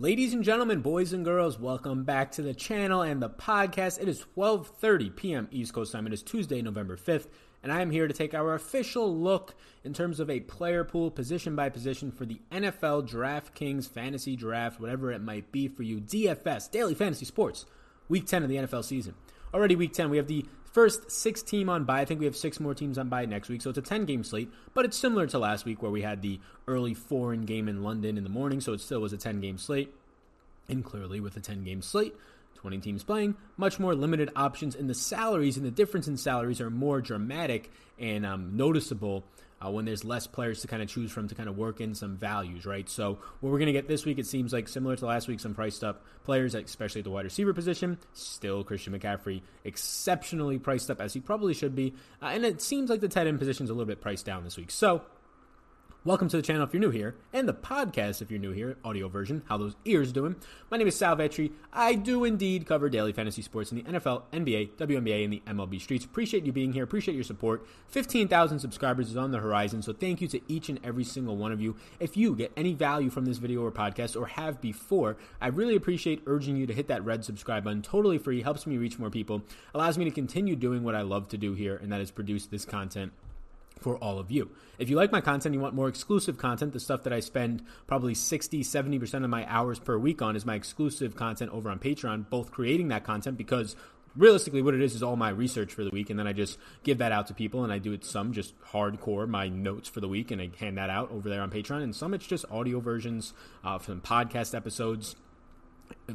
Ladies and gentlemen, boys and girls, welcome back to the channel and the podcast. It is 12:30 p.m. East Coast time. It is Tuesday, November 5th, and I am here to take our official look in terms of a player pool position by position for the NFL DraftKings fantasy draft, whatever it might be for you. DFS, Daily Fantasy Sports, week 10 of the NFL season. Already week 10, we have the first six team on by. I think we have six more teams on by next week, so it's a 10 game slate, but it's similar to last week where we had the early foreign game in London in the morning, so it still was a 10 game slate. And clearly, with a 10 game slate, 20 teams playing, much more limited options, and the salaries and the difference in salaries are more dramatic and um, noticeable uh, when there's less players to kind of choose from to kind of work in some values, right? So what we're going to get this week, it seems like similar to last week, some priced up players, especially at the wide receiver position. Still, Christian McCaffrey exceptionally priced up as he probably should be, uh, and it seems like the tight end position is a little bit priced down this week. So Welcome to the channel if you're new here, and the podcast if you're new here, audio version. How those ears doing? My name is Sal Vetri. I do indeed cover daily fantasy sports in the NFL, NBA, WNBA, and the MLB streets. Appreciate you being here. Appreciate your support. 15,000 subscribers is on the horizon, so thank you to each and every single one of you. If you get any value from this video or podcast, or have before, I really appreciate urging you to hit that red subscribe button. Totally free, helps me reach more people, allows me to continue doing what I love to do here, and that is produce this content for all of you. If you like my content, you want more exclusive content, the stuff that I spend probably 60, 70% of my hours per week on is my exclusive content over on Patreon, both creating that content because realistically what it is is all my research for the week and then I just give that out to people and I do it some just hardcore my notes for the week and I hand that out over there on Patreon and some it's just audio versions uh, from podcast episodes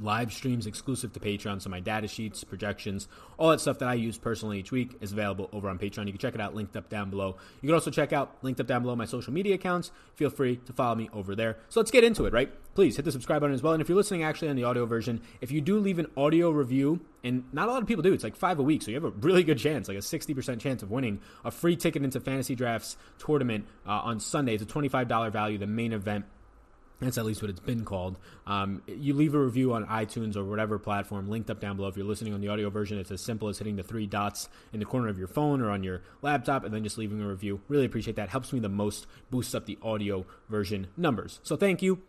live streams exclusive to Patreon. So my data sheets, projections, all that stuff that I use personally each week is available over on Patreon. You can check it out linked up down below. You can also check out linked up down below my social media accounts. Feel free to follow me over there. So let's get into it, right? Please hit the subscribe button as well. And if you're listening actually on the audio version, if you do leave an audio review, and not a lot of people do, it's like five a week, so you have a really good chance, like a 60% chance of winning a free ticket into Fantasy Drafts tournament uh, on Sunday. It's a $25 value, the main event that's at least what it's been called. Um, you leave a review on iTunes or whatever platform linked up down below. If you're listening on the audio version, it's as simple as hitting the three dots in the corner of your phone or on your laptop and then just leaving a review. Really appreciate that. Helps me the most, boosts up the audio version numbers. So thank you.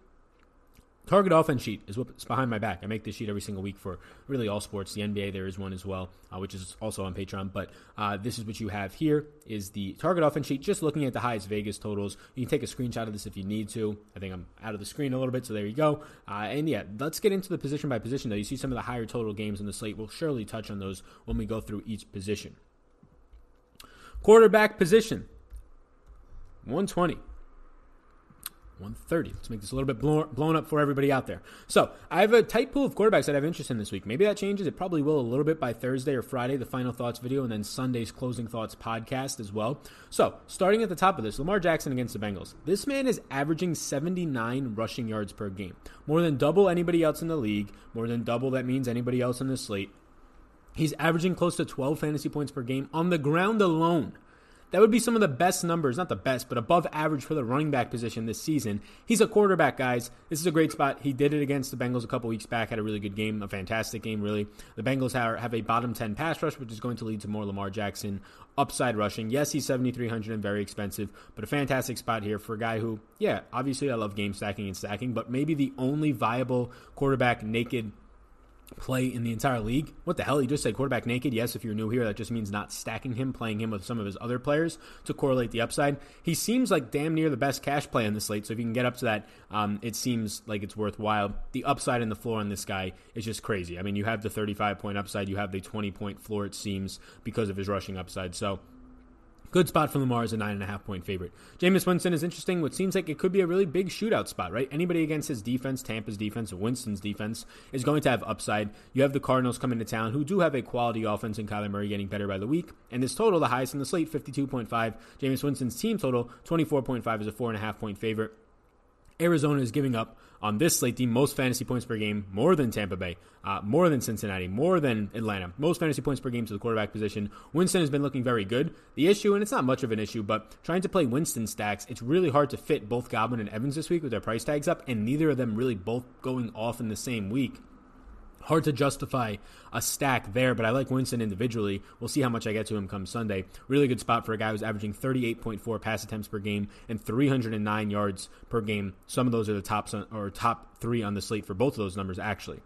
Target offense sheet is what's behind my back. I make this sheet every single week for really all sports. The NBA, there is one as well, uh, which is also on Patreon. But uh, this is what you have here is the target offense sheet. Just looking at the highest Vegas totals. You can take a screenshot of this if you need to. I think I'm out of the screen a little bit, so there you go. Uh, and yeah, let's get into the position by position. Though you see some of the higher total games in the slate. We'll surely touch on those when we go through each position. Quarterback position, 120. 130. Let's make this a little bit blown up for everybody out there. So I have a tight pool of quarterbacks that I have interest in this week. Maybe that changes. It probably will a little bit by Thursday or Friday, the final thoughts video, and then Sunday's closing thoughts podcast as well. So starting at the top of this, Lamar Jackson against the Bengals. This man is averaging 79 rushing yards per game, more than double anybody else in the league. More than double that means anybody else in the slate. He's averaging close to 12 fantasy points per game on the ground alone. That would be some of the best numbers, not the best, but above average for the running back position this season. He's a quarterback, guys. This is a great spot. He did it against the Bengals a couple weeks back, had a really good game, a fantastic game, really. The Bengals have a bottom 10 pass rush, which is going to lead to more Lamar Jackson upside rushing. Yes, he's 7,300 and very expensive, but a fantastic spot here for a guy who, yeah, obviously I love game stacking and stacking, but maybe the only viable quarterback naked play in the entire league. What the hell? He just said quarterback naked. Yes, if you're new here, that just means not stacking him, playing him with some of his other players to correlate the upside. He seems like damn near the best cash play on the slate. So if you can get up to that, um, it seems like it's worthwhile. The upside in the floor on this guy is just crazy. I mean, you have the 35 point upside, you have the 20 point floor, it seems, because of his rushing upside. So Good spot for Lamar as a nine and a half point favorite. Jameis Winston is interesting. What seems like it could be a really big shootout spot, right? Anybody against his defense, Tampa's defense, Winston's defense, is going to have upside. You have the Cardinals coming to town, who do have a quality offense, and Kyler Murray getting better by the week. And this total, the highest in the slate, 52.5. Jameis Winston's team total, 24.5, is a four and a half point favorite. Arizona is giving up on this slate the most fantasy points per game, more than Tampa Bay, uh, more than Cincinnati, more than Atlanta, most fantasy points per game to the quarterback position. Winston has been looking very good. The issue, and it's not much of an issue, but trying to play Winston stacks, it's really hard to fit both Godwin and Evans this week with their price tags up, and neither of them really both going off in the same week hard to justify a stack there, but I like Winston individually. We'll see how much I get to him come Sunday. Really good spot for a guy who's averaging 38.4 pass attempts per game and 309 yards per game. Some of those are the top or top three on the slate for both of those numbers, actually.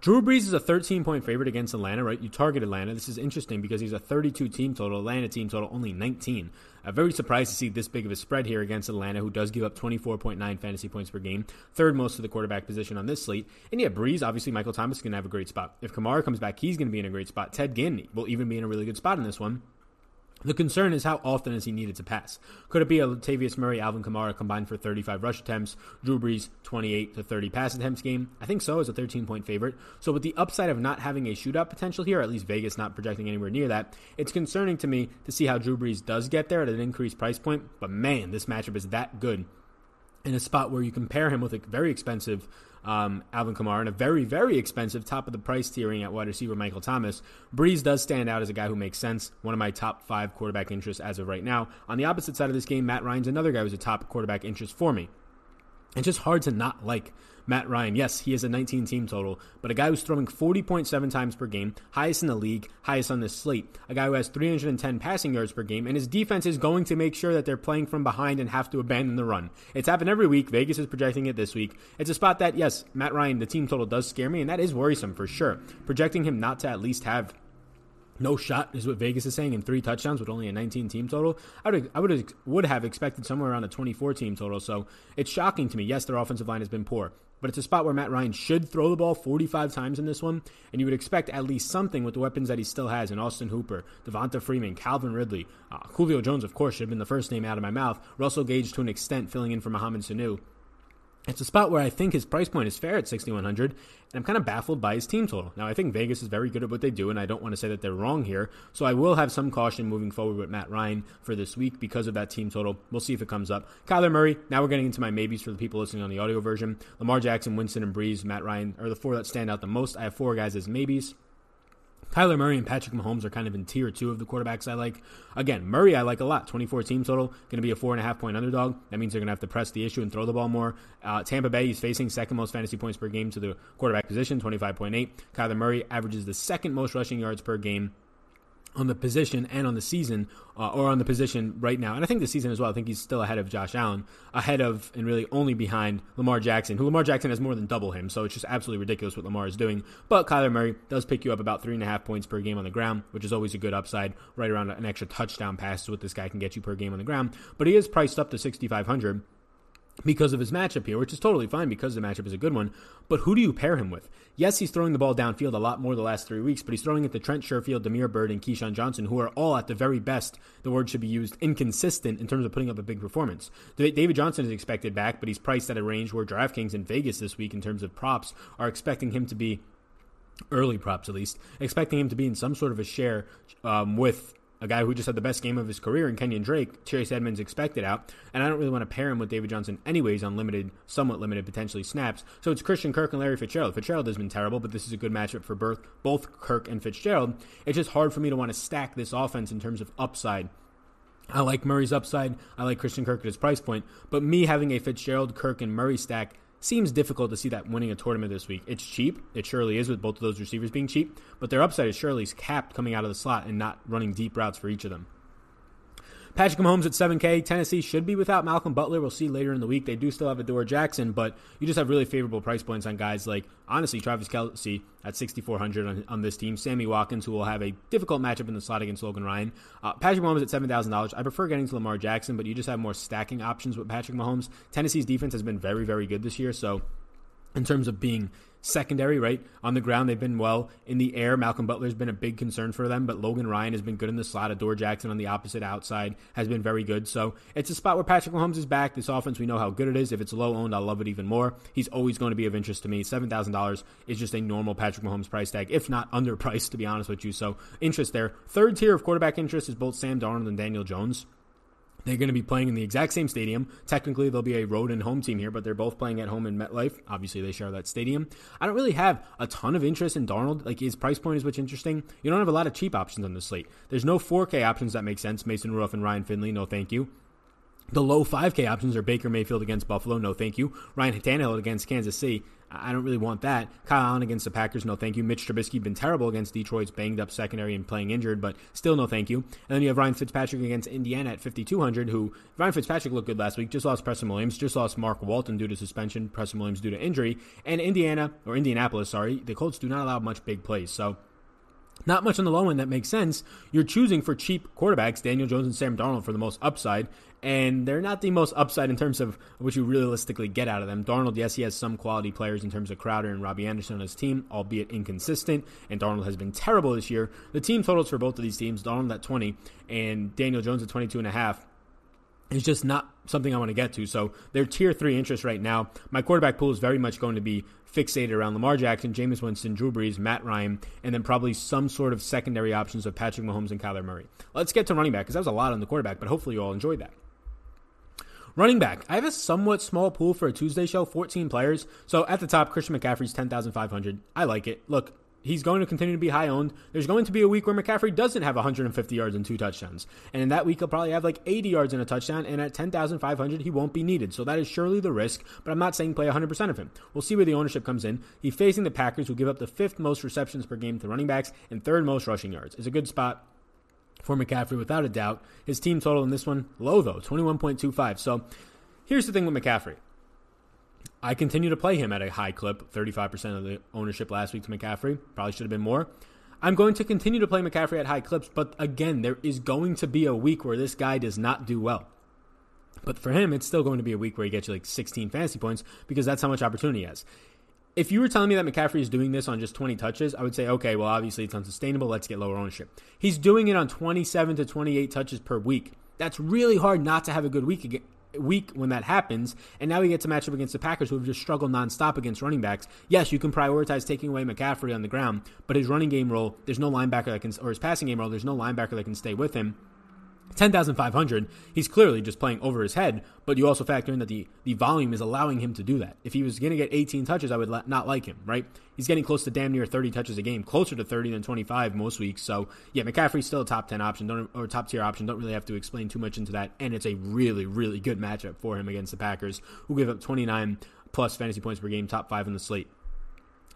Drew Brees is a 13 point favorite against Atlanta, right? You target Atlanta. This is interesting because he's a 32 team total. Atlanta team total only 19. I'm very surprised to see this big of a spread here against Atlanta, who does give up 24.9 fantasy points per game, third most of the quarterback position on this slate. And yeah, Brees, obviously, Michael Thomas is going to have a great spot. If Kamara comes back, he's going to be in a great spot. Ted Ginn will even be in a really good spot in this one. The concern is how often is he needed to pass? Could it be a Latavius Murray, Alvin Kamara combined for 35 rush attempts, Drew Brees 28 to 30 pass attempts game? I think so as a 13 point favorite. So with the upside of not having a shootout potential here, at least Vegas not projecting anywhere near that, it's concerning to me to see how Drew Brees does get there at an increased price point. But man, this matchup is that good in a spot where you compare him with a very expensive um, Alvin Kamara and a very, very expensive top of the price tiering at wide receiver Michael Thomas. Brees does stand out as a guy who makes sense. One of my top five quarterback interests as of right now. On the opposite side of this game, Matt Ryan's another guy who's a top quarterback interest for me. It's just hard to not like Matt Ryan. Yes, he has a 19 team total, but a guy who's throwing 40.7 times per game, highest in the league, highest on this slate. A guy who has 310 passing yards per game, and his defense is going to make sure that they're playing from behind and have to abandon the run. It's happened every week. Vegas is projecting it this week. It's a spot that, yes, Matt Ryan, the team total does scare me, and that is worrisome for sure. Projecting him not to at least have no shot is what Vegas is saying, and three touchdowns with only a 19 team total. I would I would would have expected somewhere around a 24 team total. So it's shocking to me. Yes, their offensive line has been poor, but it's a spot where Matt Ryan should throw the ball 45 times in this one, and you would expect at least something with the weapons that he still has in Austin Hooper, Devonta Freeman, Calvin Ridley, uh, Julio Jones, of course, should have been the first name out of my mouth. Russell Gage to an extent, filling in for Mohamed Sanu. It's a spot where I think his price point is fair at 6,100, and I'm kind of baffled by his team total. Now, I think Vegas is very good at what they do, and I don't want to say that they're wrong here. So I will have some caution moving forward with Matt Ryan for this week because of that team total. We'll see if it comes up. Kyler Murray, now we're getting into my maybes for the people listening on the audio version. Lamar Jackson, Winston, and Brees, Matt Ryan are the four that stand out the most. I have four guys as maybes. Kyler Murray and Patrick Mahomes are kind of in tier two of the quarterbacks I like. Again, Murray I like a lot. 24 team total, going to be a four and a half point underdog. That means they're going to have to press the issue and throw the ball more. Uh, Tampa Bay, he's facing second most fantasy points per game to the quarterback position, 25.8. Kyler Murray averages the second most rushing yards per game on the position and on the season, uh, or on the position right now. And I think the season as well. I think he's still ahead of Josh Allen, ahead of and really only behind Lamar Jackson, who Lamar Jackson has more than double him. So it's just absolutely ridiculous what Lamar is doing. But Kyler Murray does pick you up about three and a half points per game on the ground, which is always a good upside. Right around an extra touchdown pass is what this guy can get you per game on the ground. But he is priced up to 6,500 because of his matchup here, which is totally fine because the matchup is a good one. But who do you pair him with? Yes, he's throwing the ball downfield a lot more the last three weeks, but he's throwing it to Trent Sherfield, Damiere Byrd, and KeeSean Johnson, who are all at the very best, the word should be used, inconsistent in terms of putting up a big performance. David Johnson is expected back, but he's priced at a range where DraftKings in Vegas this week, in terms of props, are expecting him to be early props at least, expecting him to be in some sort of a share um, with a guy who just had the best game of his career in Kenyon Drake, Chase Edmonds expected out, and I don't really want to pair him with David Johnson anyways on limited, somewhat limited, potentially snaps. So it's Christian Kirk and Larry Fitzgerald. Fitzgerald has been terrible, but this is a good matchup for both, both Kirk and Fitzgerald. It's just hard for me to want to stack this offense in terms of upside. I like Murray's upside. I like Christian Kirk at his price point. But me having a Fitzgerald, Kirk, and Murray stack seems difficult to see that winning a tournament this week. It's cheap. It surely is with both of those receivers being cheap, but their upside is surely capped coming out of the slot and not running deep routes for each of them. Patrick Mahomes at 7K. Tennessee should be without Malcolm Butler. We'll see later in the week. They do still have Adoree Jackson, but you just have really favorable price points on guys like, honestly, Travis Kelce at 6,400 on, on this team. Sammy Watkins, who will have a difficult matchup in the slot against Logan Ryan. Uh, Patrick Mahomes at $7,000. I prefer getting to Lamar Jackson, but you just have more stacking options with Patrick Mahomes. Tennessee's defense has been very, very good this year, so in terms of being secondary, right? On the ground, they've been well. In the air, Malcolm Butler's been a big concern for them, but Logan Ryan has been good in the slot. Adoree Jackson on the opposite outside has been very good. So it's a spot where Patrick Mahomes is back. This offense, we know how good it is. If it's low owned, I'll love it even more. He's always going to be of interest to me. $7,000 is just a normal Patrick Mahomes price tag, if not underpriced, to be honest with you. So interest there. Third tier of quarterback interest is both Sam Darnold and Daniel Jones. They're going to be playing in the exact same stadium. Technically, there'll be a road and home team here, but they're both playing at home in MetLife. Obviously, they share that stadium. I don't really have a ton of interest in Darnold. Like his price point is what's interesting. You don't have a lot of cheap options on the slate. There's no 4K options that make sense. Mason Rudolph and Ryan Finley, no thank you. The low 5K options are Baker Mayfield against Buffalo, no thank you. Ryan Tannehill against Kansas City, I don't really want that. Kyle Allen against the Packers, no thank you. Mitch Trubisky been terrible against Detroit's banged up secondary and playing injured, but still no thank you. And then you have Ryan Fitzpatrick against Indiana at 5200, who Ryan Fitzpatrick looked good last week. Just lost Preston Williams, just lost Mark Walton due to suspension, Preston Williams due to injury, and Indiana or Indianapolis, sorry, the Colts do not allow much big plays. So not much on the low end that makes sense. You're choosing for cheap quarterbacks, Daniel Jones and Sam Darnold, for the most upside, and they're not the most upside in terms of what you realistically get out of them. Darnold, yes, he has some quality players in terms of Crowder and Robbie Anderson on his team, albeit inconsistent, and Darnold has been terrible this year. The team totals for both of these teams, Darnold at 20 and Daniel Jones at 22 and a half is just not something I want to get to. So they're tier three interest right now. My quarterback pool is very much going to be fixated around Lamar Jackson, Jameis Winston, Drew Brees, Matt Ryan, and then probably some sort of secondary options of Patrick Mahomes and Kyler Murray. Let's get to running back because that was a lot on the quarterback, but hopefully you all enjoyed that. Running back, I have a somewhat small pool for a Tuesday show, 14 players. So at the top, Christian McCaffrey's 10,500. I like it. Look, he's going to continue to be high owned. There's going to be a week where McCaffrey doesn't have 150 yards and two touchdowns. And in that week, he'll probably have like 80 yards and a touchdown. And at 10,500, he won't be needed. So that is surely the risk. But I'm not saying play 100% of him. We'll see where the ownership comes in. He's facing the Packers, who give up the fifth most receptions per game to running backs and third most rushing yards. It's a good spot for McCaffrey without a doubt. His team total in this one, low though, 21.25. So here's the thing with McCaffrey. I continue to play him at a high clip, 35% of the ownership last week to McCaffrey. Probably should have been more. I'm going to continue to play McCaffrey at high clips, but again, there is going to be a week where this guy does not do well. But for him, it's still going to be a week where he gets you like 16 fantasy points because that's how much opportunity he has. If you were telling me that McCaffrey is doing this on just 20 touches, I would say, okay, well, obviously it's unsustainable. Let's get lower ownership. He's doing it on 27 to 28 touches per week. That's really hard not to have a good week week when that happens, and now he gets a matchup against the Packers, who have just struggled nonstop against running backs. Yes, you can prioritize taking away McCaffrey on the ground, but his running game role, there's no linebacker that can, or his passing game role, there's no linebacker that can stay with him. 10,500, he's clearly just playing over his head, but you also factor in that the, the volume is allowing him to do that. If he was going to get 18 touches, I would la- not like him, right? He's getting close to damn near 30 touches a game, closer to 30 than 25 most weeks. So, yeah, McCaffrey's still a top 10 option, don't, or top tier option. Don't really have to explain too much into that. And it's a really, really good matchup for him against the Packers, who give up 29 plus fantasy points per game, top five in the slate.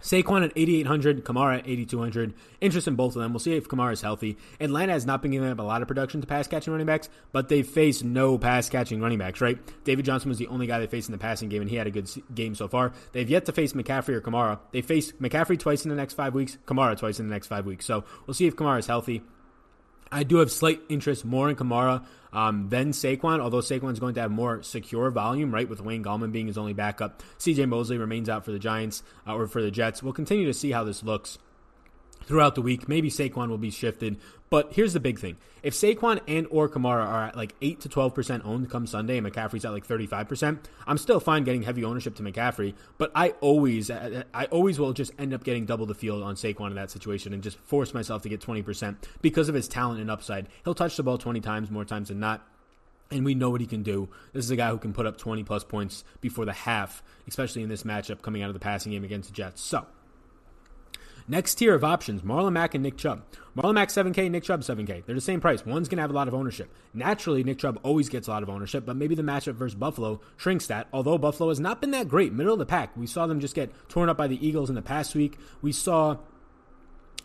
Saquon at 8,800, Kamara at 8,200. Interest in both of them. We'll see if Kamara is healthy. Atlanta has not been giving up a lot of production to pass catching running backs, but they face no pass catching running backs, right? David Johnson was the only guy they faced in the passing game, and he had a good game so far. They've yet to face McCaffrey or Kamara. They face McCaffrey twice in the next five weeks, Kamara twice in the next five weeks. So we'll see if Kamara is healthy. I do have slight interest more in Kamara um, than Saquon, although Saquon's going to have more secure volume, right, with Wayne Gallman being his only backup. CJ Mosley remains out for the Giants uh, or for the Jets. We'll continue to see how this looks throughout the week. Maybe Saquon will be shifted, but here's the big thing: if Saquon and or Kamara are at like eight to twelve percent owned come Sunday, and McCaffrey's at like thirty five percent, I'm still fine getting heavy ownership to McCaffrey. But I always, I always will just end up getting double the field on Saquon in that situation, and just force myself to get twenty percent because of his talent and upside. He'll touch the ball twenty times more times than not. And we know what he can do. This is a guy who can put up 20 plus points before the half, especially in this matchup coming out of the passing game against the Jets. So, Next tier of options, Marlon Mack and Nick Chubb. Marlon Mack 7K, Nick Chubb 7K. They're the same price. One's going to have a lot of ownership. Naturally, Nick Chubb always gets a lot of ownership, but maybe the matchup versus Buffalo shrinks that. Although Buffalo has not been that great, middle of the pack. We saw them just get torn up by the Eagles in the past week. We saw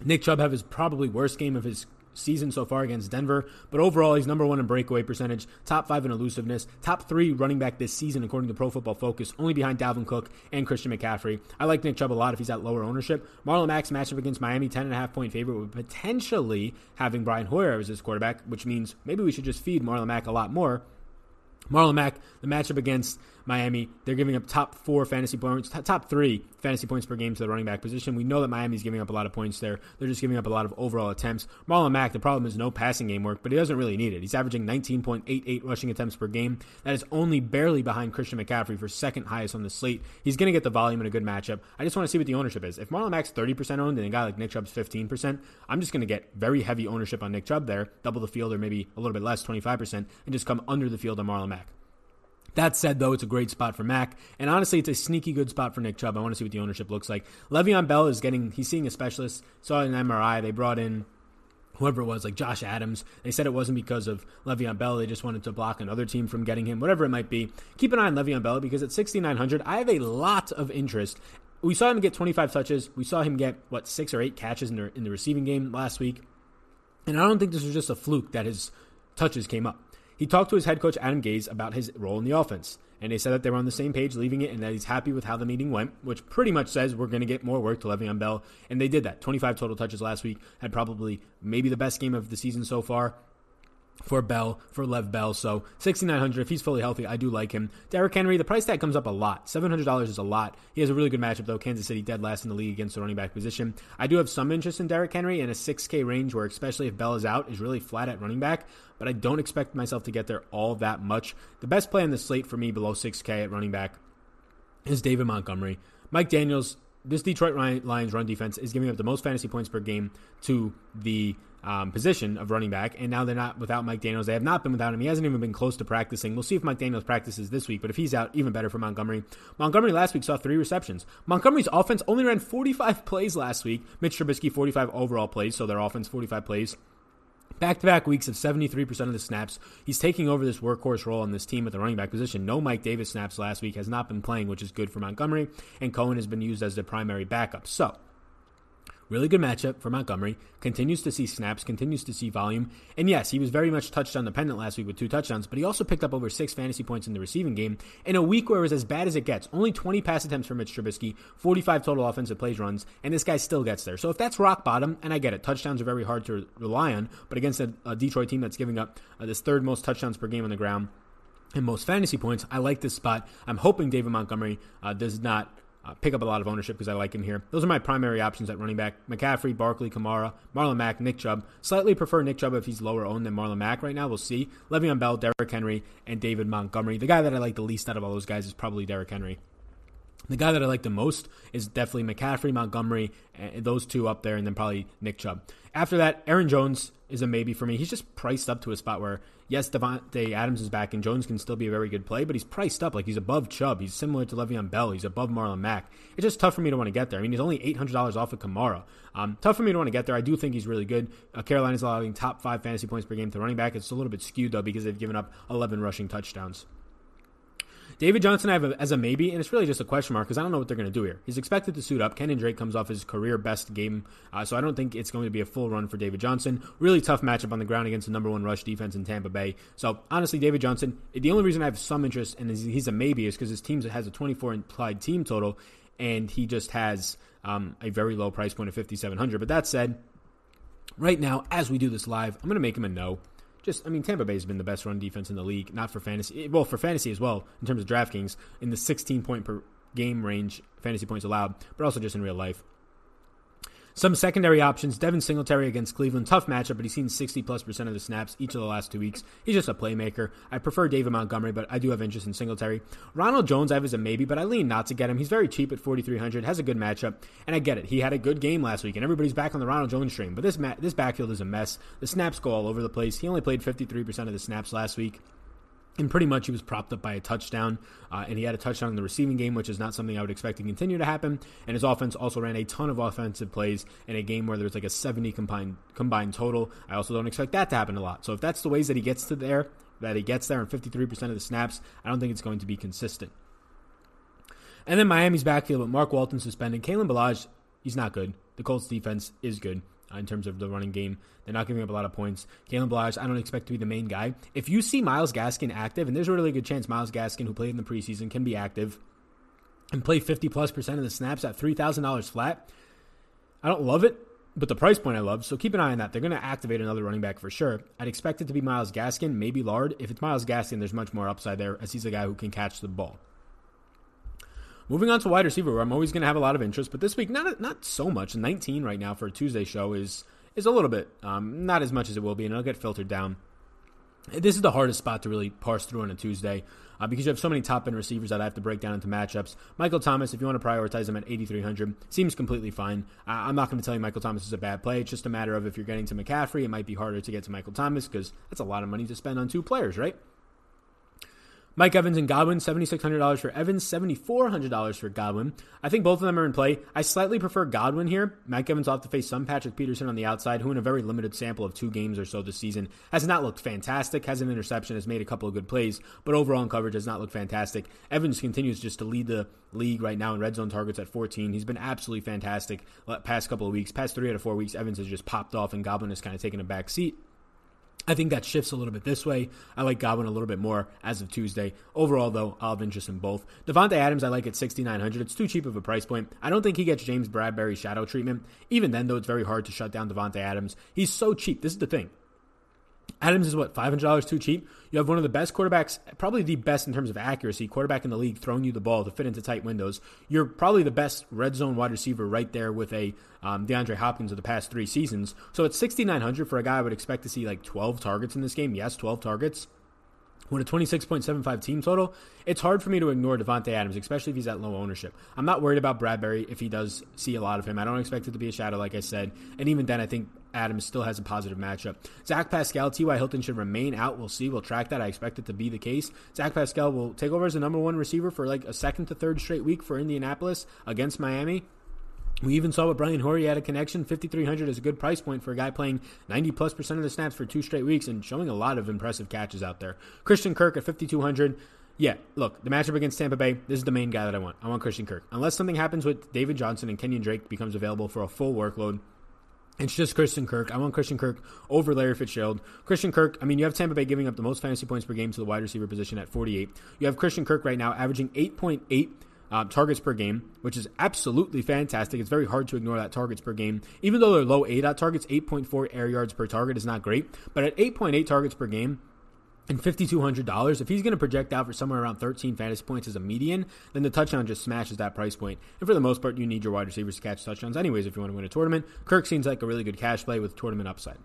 Nick Chubb have his probably worst game of his season so far against Denver. But overall, he's number one in breakaway percentage, top five in elusiveness, top three running back this season according to Pro Football Focus, only behind Dalvin Cook and Christian McCaffrey. I like Nick Chubb a lot if he's at lower ownership. Marlon Mack's matchup against Miami, 10.5 point favorite, with potentially having Brian Hoyer as his quarterback, which means maybe we should just feed Marlon Mack a lot more. Marlon Mack, the matchup against Miami, they're giving up top four fantasy points, top three fantasy points per game to the running back position. We know that Miami's giving up a lot of points there. They're just giving up a lot of overall attempts. Marlon Mack, the problem is no passing game work, but he doesn't really need it. He's averaging 19.88 rushing attempts per game. That is only barely behind Christian McCaffrey for second highest on the slate. He's going to get the volume in a good matchup. I just want to see what the ownership is. If Marlon Mack's 30% owned and a guy like Nick Chubb's 15%, I'm just going to get very heavy ownership on Nick Chubb there, double the field or maybe a little bit less, 25%, and just come under the field on Marlon Mack. That said, though, it's a great spot for Mac, and honestly, it's a sneaky good spot for Nick Chubb. I want to see what the ownership looks like. Le'Veon Bell is getting, he's seeing a specialist. Saw an MRI. They brought in whoever it was, like Josh Adams. They said it wasn't because of Le'Veon Bell. They just wanted to block another team from getting him, whatever it might be. Keep an eye on Le'Veon Bell because at 6,900, I have a lot of interest. We saw him get 25 touches. We saw him get, what, six or eight catches in the, in the receiving game last week. And I don't think this was just a fluke that his touches came up. He talked to his head coach Adam Gase about his role in the offense, and they said that they were on the same page leaving it and that he's happy with how the meeting went, which pretty much says we're going to get more work to Le'Veon Bell, and they did that. 25 total touches last week, had probably maybe the best game of the season so far for Bell, for Lev Bell. So 6,900. If he's fully healthy, I do like him. Derrick Henry, the price tag comes up a lot. $700 is a lot. He has a really good matchup, though. Kansas City dead last in the league against the running back position. I do have some interest in Derrick Henry in a 6K range where, especially if Bell is out, is really flat at running back, but I don't expect myself to get there all that much. The best play on the slate for me below 6K at running back is David Montgomery. Mike Daniels, this Detroit Lions run defense is giving up the most fantasy points per game to the um, position of running back, and now they're not without Mike Daniels. They have not been without him. He hasn't even been close to practicing. We'll see if Mike Daniels practices this week, but if he's out, even better for Montgomery. Montgomery last week saw three receptions. Montgomery's offense only ran 45 plays last week. Mitch Trubisky 45 overall plays, so their offense 45 plays. Back to back weeks of 73% of the snaps. He's taking over this workhorse role on this team at the running back position. No Mike Davis snaps last week, has not been playing, which is good for Montgomery, and Cohen has been used as the primary backup. So, Really good matchup for Montgomery. Continues to see snaps, continues to see volume. And yes, he was very much touchdown dependent last week with two touchdowns, but he also picked up over six fantasy points in the receiving game in a week where it was as bad as it gets. Only 20 pass attempts for Mitch Trubisky, 45 total offensive plays runs, and this guy still gets there. So if that's rock bottom, and I get it, touchdowns are very hard to rely on, but against a, a Detroit team that's giving up uh, this third most touchdowns per game on the ground, and most fantasy points. I like this spot. I'm hoping David Montgomery uh, does not uh, pick up a lot of ownership because I like him here. Those are my primary options at running back: McCaffrey, Barkley, Kamara, Marlon Mack, Nick Chubb. Slightly prefer Nick Chubb if he's lower owned than Marlon Mack right now. We'll see. Le'Veon Bell, Derrick Henry, and David Montgomery. The guy that I like the least out of all those guys is probably Derrick Henry. The guy that I like the most is definitely McCaffrey, Montgomery, and those two up there, and then probably Nick Chubb. After that, Aaron Jones is a maybe for me. He's just priced up to a spot where yes, Davante Adams is back and Jones can still be a very good play, but he's priced up like he's above Chubb. He's similar to Le'Veon Bell. He's above Marlon Mack. It's just tough for me to want to get there. I mean, he's only eight hundred dollars off of Kamara. Um, tough for me to want to get there. I do think he's really good. Uh, Carolina's allowing top five fantasy points per game to running back. It's a little bit skewed though because they've given up eleven rushing touchdowns. David Johnson, I have a, as a maybe, and it's really just a question mark because I don't know what they're going to do here. He's expected to suit up. Kenyon Drake comes off his career best game, uh, so I don't think it's going to be a full run for David Johnson. Really tough matchup on the ground against the number one rush defense in Tampa Bay. So honestly, David Johnson, the only reason I have some interest and he's a maybe is because his team has a 24 implied team total, and he just has um, a very low price point of 5,700. But that said, right now, as we do this live, I'm going to make him a no just I mean Tampa Bay has been the best run defense in the league, not for fantasy, eh, well for fantasy as well in terms of DraftKings in the 16 point per game range fantasy points allowed, but also just in real life. Some secondary options. Devin Singletary against Cleveland. Tough matchup, but he's seen 60 plus percent of the snaps each of the last two weeks. He's just a playmaker. I prefer David Montgomery, but I do have interest in Singletary. Ronald Jones, I have as a maybe, but I lean not to get him. He's very cheap at 4,300, has a good matchup, and I get it. He had a good game last week, and everybody's back on the Ronald Jones stream, but this, ma- this backfield is a mess. The snaps go all over the place. He only played 53% of the snaps last week. And pretty much he was propped up by a touchdown, uh, and he had a touchdown in the receiving game, which is not something I would expect to continue to happen. And his offense also ran a ton of offensive plays in a game where there's like a 70 combined combined total. I also don't expect that to happen a lot. So if that's the ways that he gets to there, that he gets there in 53% of the snaps, I don't think it's going to be consistent. And then Miami's backfield, but Mark Walton suspended. Kalen Ballage, he's not good. The Colts defense is good Uh, in terms of the running game. They're not giving up a lot of points. Kalen Ballage, I don't expect to be the main guy. If you see Myles Gaskin active, and there's a really good chance Myles Gaskin, who played in the preseason, can be active and play 50 plus percent of the snaps at $3,000 flat, I don't love it, but the price point I love. So keep an eye on that. They're going to activate another running back for sure. I'd expect it to be Myles Gaskin, maybe Laird. If it's Myles Gaskin, there's much more upside there as he's a guy who can catch the ball. Moving on to wide receiver, where I'm always going to have a lot of interest, but this week not not so much. 19 right now for a Tuesday show is is a little bit um, not as much as it will be, and it'll get filtered down. This is the hardest spot to really parse through on a Tuesday uh, because you have so many top end receivers that I have to break down into matchups. Michael Thomas, if you want to prioritize him at 8,300, seems completely fine. Uh, I'm not going to tell you Michael Thomas is a bad play. It's just a matter of if you're getting to McCaffrey, it might be harder to get to Michael Thomas because that's a lot of money to spend on two players, right? Mike Evans and Godwin, $7,600 for Evans, $7,400 for Godwin. I think both of them are in play. I slightly prefer Godwin here. Mike Evans will have to face some Patrick Peterson on the outside, who in a very limited sample of two games or so this season has not looked fantastic, has an interception, has made a couple of good plays, but overall in coverage has not looked fantastic. Evans continues just to lead the league right now in red zone targets at 14. He's been absolutely fantastic uh, past couple of weeks. Past three out of four weeks, Evans has just popped off and Godwin has kind of taken a back seat. I think that shifts a little bit this way. I like Godwin a little bit more as of Tuesday. Overall, though, I'll have interest in both. Davante Adams, I like at 6,900. It's too cheap of a price point. I don't think he gets James Bradberry shadow treatment. Even then, though, it's very hard to shut down Davante Adams. He's so cheap. This is the thing. Adams is what five hundred dollars too cheap. You have one of the best quarterbacks, probably the best in terms of accuracy, quarterback in the league, throwing you the ball to fit into tight windows. You're probably the best red zone wide receiver right there with a um, DeAndre Hopkins of the past three seasons. So nine hundred for a guy I would expect to see like twelve targets in this game. Yes, twelve targets. With a 26.75 team total, it's hard for me to ignore Davante Adams, especially if he's at low ownership. I'm not worried about Bradberry if he does see a lot of him. I don't expect it to be a shadow, like I said. And even then, I think Adams still has a positive matchup. Zach Pascal, T.Y. Hilton should remain out. We'll see. We'll track that. I expect it to be the case. Zach Pascal will take over as the number one receiver for like a second to third straight week for Indianapolis against Miami. We even saw with Brian Hoyer had a connection. 5,300 is a good price point for a guy playing 90 plus percent of the snaps for two straight weeks and showing a lot of impressive catches out there. Christian Kirk at 5,200. Yeah, look, the matchup against Tampa Bay, this is the main guy that I want. I want Christian Kirk. Unless something happens with David Johnson and Kenyon Drake becomes available for a full workload, it's just Christian Kirk. I want Christian Kirk over Larry Fitzgerald. Christian Kirk, I mean, you have Tampa Bay giving up the most fantasy points per game to the wide receiver position at 48. You have Christian Kirk right now averaging 8.8 uh, targets per game, which is absolutely fantastic. It's very hard to ignore that targets per game. Even though they're low A dot targets, 8.4 air yards per target is not great. But at 8.8 targets per game, and $5,200, if he's going to project out for somewhere around 13 fantasy points as a median, then the touchdown just smashes that price point. And for the most part, you need your wide receivers to catch touchdowns anyways if you want to win a tournament. Kirk seems like a really good cash play with tournament upside.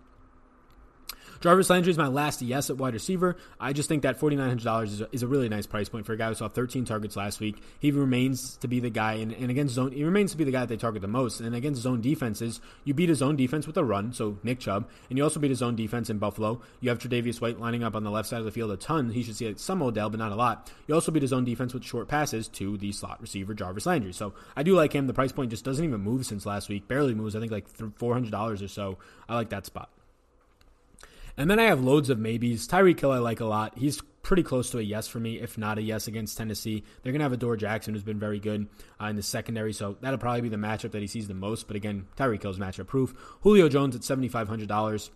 Jarvis Landry is my last yes at wide receiver. I just think that $4,900 is a, is a really nice price point for a guy who saw 13 targets last week. He remains to be the guy, and, and against zone, he remains to be the guy that they target the most. And against zone defenses, you beat a zone defense with a run, so Nick Chubb, and you also beat a zone defense in Buffalo. You have Tre'Davious White lining up on the left side of the field a ton. He should see some Odell, but not a lot. You also beat a zone defense with short passes to the slot receiver Jarvis Landry. So I do like him. The price point just doesn't even move since last week. Barely moves. I think like $400 or so. I like that spot. And then I have loads of maybes. Tyreek Hill I like a lot. He's pretty close to a yes for me, if not a yes against Tennessee. They're going to have Adoree Jackson, who's been very good uh, in the secondary, so that'll probably be the matchup that he sees the most. But again, Tyreek Hill's matchup proof. Julio Jones at $7,500.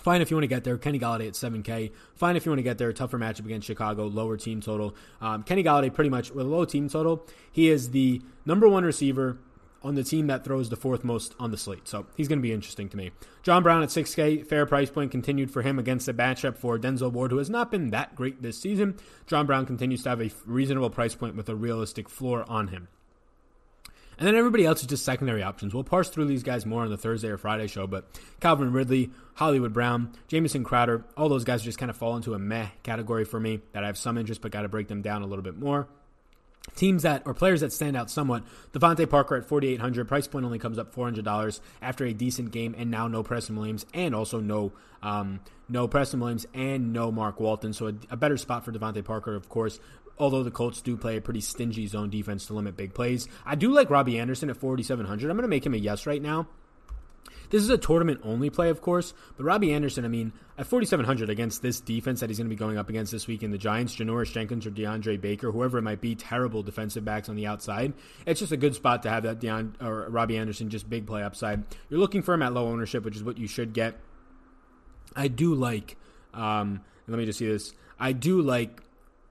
Fine if you want to get there. Kenny Golladay at 7K. Fine if you want to get there. Tougher matchup against Chicago. Lower team total. Um, Kenny Golladay, pretty much with a low team total, he is the number one receiver on the team that throws the fourth most on the slate. So he's going to be interesting to me. John Brown at 6K, fair price point continued for him against a matchup for Denzel Ward, who has not been that great this season. John Brown continues to have a reasonable price point with a realistic floor on him. And then everybody else is just secondary options. We'll parse through these guys more on the Thursday or Friday show, but Calvin Ridley, Hollywood Brown, Jamison Crowder, all those guys just kind of fall into a meh category for me that I have some interest, but got to break them down a little bit more teams that or players that stand out somewhat. DeVante Parker at 4,800 price point only comes up $400 after a decent game, and now no Preston Williams, and also no um, no Preston Williams and no Mark Walton. So a, a better spot for DeVante Parker, of course. Although the Colts do play a pretty stingy zone defense to limit big plays, I do like Robbie Anderson at 4,700. I'm going to make him a yes right now. This is a tournament only play, of course, but Robbie Anderson, I mean, at 4,700 against this defense that he's going to be going up against this week in the Giants, Janoris Jenkins or DeAndre Baker, whoever it might be, terrible defensive backs on the outside. It's just a good spot to have that Deon, or Robbie Anderson just big play upside. You're looking for him at low ownership, which is what you should get. I do like, um, let me just see this. I do like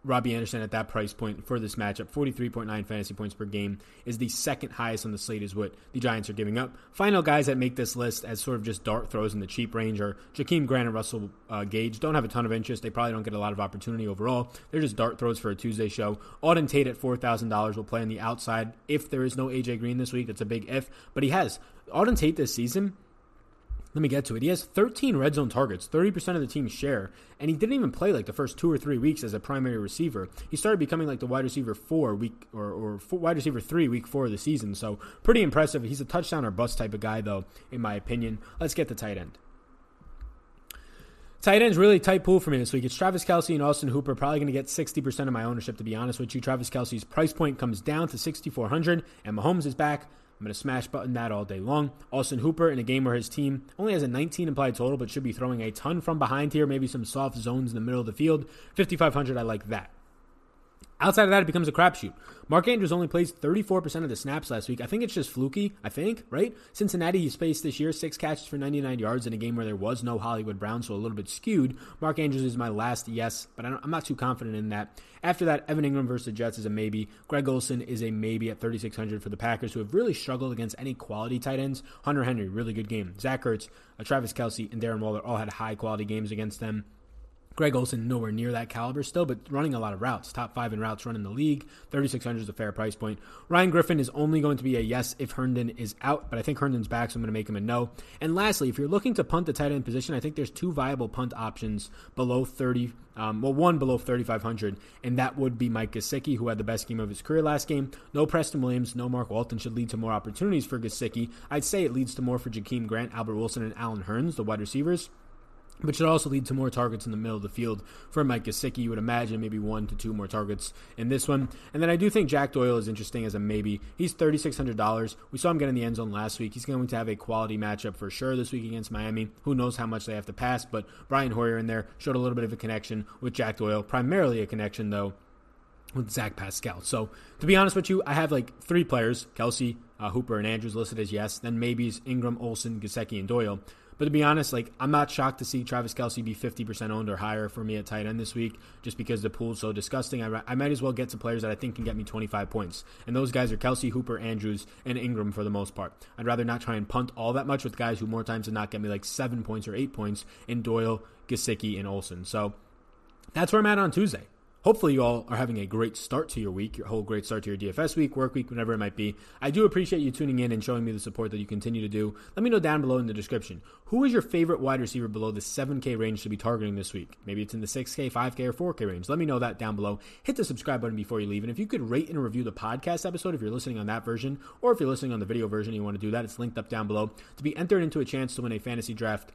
Robbie Anderson at that price point for this matchup, 43.9 fantasy points per game, is the second highest on the slate, is what the Giants are giving up. Final guys that make this list as sort of just dart throws in the cheap range are Jakeem Grant and Russell uh, Gage. Don't have a ton of interest. They probably don't get a lot of opportunity overall. They're just dart throws for a Tuesday show. Auden Tate at $4,000 will play on the outside if there is no AJ Green this week. That's a big if, but he has. Auden Tate this season let me get to it. He has 13 red zone targets, 30% of the team's share, and he didn't even play like the first two or three weeks as a primary receiver. He started becoming like the wide receiver four week or, or four, wide receiver three week four of the season. So pretty impressive. He's a touchdown or bust type of guy, though, in my opinion. Let's get the tight end. Tight end's really tight pool for me this week. It's Travis Kelce and Austin Hooper. Probably going to get 60% of my ownership, to be honest with you. Travis Kelce's price point comes down to 6,400, and Mahomes is back. I'm going to smash button that all day long. Austin Hooper in a game where his team only has a 19 implied total, but should be throwing a ton from behind here, maybe some soft zones in the middle of the field. 5,500, I like that. Outside of that, it becomes a crapshoot. Mark Andrews only plays 34% of the snaps last week. I think it's just fluky, I think, right? Cincinnati, he's faced this year six catches for 99 yards in a game where there was no Hollywood Brown, so a little bit skewed. Mark Andrews is my last yes, but I'm not too confident in that. After that, Evan Engram versus the Jets is a maybe. Greg Olsen is a maybe at 3,600 for the Packers, who have really struggled against any quality tight ends. Hunter Henry, really good game. Zach Ertz, uh, Travis Kelce, and Darren Waller all had high quality games against them. Greg Olsen nowhere near that caliber still, but running a lot of routes. Top five in routes run in the league. 3,600 is a fair price point. Ryan Griffin is only going to be a yes if Herndon is out, but I think Herndon's back, so I'm going to make him a no. And lastly, if you're looking to punt the tight end position, I think there's two viable punt options below 30. Um, well, one below 3,500, and that would be Mike Gesicki, who had the best game of his career last game. No Preston Williams, no Mark Walton should lead to more opportunities for Gesicki. I'd say it leads to more for Jakeem Grant, Albert Wilson, and Allen Hurns, the wide receivers but should also lead to more targets in the middle of the field for Mike Gesicki. You would imagine maybe one to two more targets in this one. And then I do think Jack Doyle is interesting as a maybe. He's $3,600. We saw him get in the end zone last week. He's going to have a quality matchup for sure this week against Miami. Who knows how much they have to pass, but Brian Hoyer in there showed a little bit of a connection with Jack Doyle, primarily a connection, though, with Zach Pascal. So, to be honest with you, I have like three players Kelce, uh, Hooper, and Andrews listed as yes. Then maybe's Engram, Olsen, Gesicki, and Doyle. But to be honest, like I'm not shocked to see Travis Kelce be 50% owned or higher for me at tight end this week, just because the pool's so disgusting. I, I might as well get to players that I think can get me 25 points, and those guys are Kelce, Hooper, Andrews, and Engram for the most part. I'd rather not try and punt all that much with guys who more times than not get me like seven points or eight points in Doyle, Gesicki, and Olsen. So that's where I'm at on Tuesday. Hopefully, you all are having a great start to your week, your whole great start to your DFS week, work week, whenever it might be. I do appreciate you tuning in and showing me the support that you continue to do. Let me know down below in the description. Who is your favorite wide receiver below the 7K range to be targeting this week? Maybe it's in the 6K, 5K, or 4K range. Let me know that down below. Hit the subscribe button before you leave. And if you could rate and review the podcast episode if you're listening on that version, or if you're listening on the video version and you want to do that, it's linked up down below to be entered into a chance to win a fantasy draft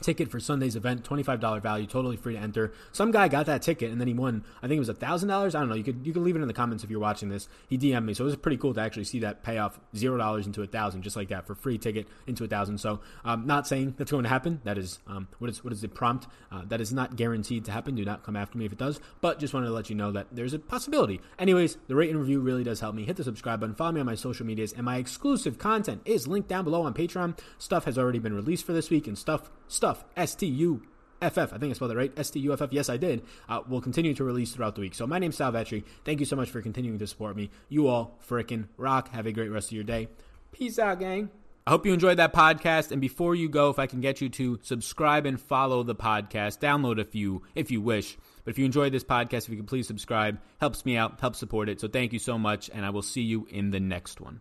ticket for Sunday's event, $25 value, totally free to enter. Some guy got that ticket and then he won, I think it was $1,000. I don't know. You could you could leave it in the comments if you're watching this. He DM'd me. So it was pretty cool to actually see that pay off $0 into a 1000 just like that for free ticket into a 1000 So I'm um, not saying that's going to happen. That is um, what is what is the prompt. Uh, that is not guaranteed to happen. Do not come after me if it does. But just wanted to let you know that there's a possibility. Anyways, the rate and review really does help me. Hit the subscribe button. Follow me on my social medias. And my exclusive content is linked down below on Patreon. Stuff has already been released for this week and stuff, stuff, S-T-U FF. I think I spelled it right. S T U F F. Yes, I did. Uh, will continue to release throughout the week. So my name's Sal Vetri. Thank you so much for continuing to support me. You all frickin' rock. Have a great rest of your day. Peace out, gang. I hope you enjoyed that podcast. And before you go, if I can get you to subscribe and follow the podcast, download a few if you wish. But if you enjoyed this podcast, if you could please subscribe, helps me out, helps support it. So thank you so much, and I will see you in the next one.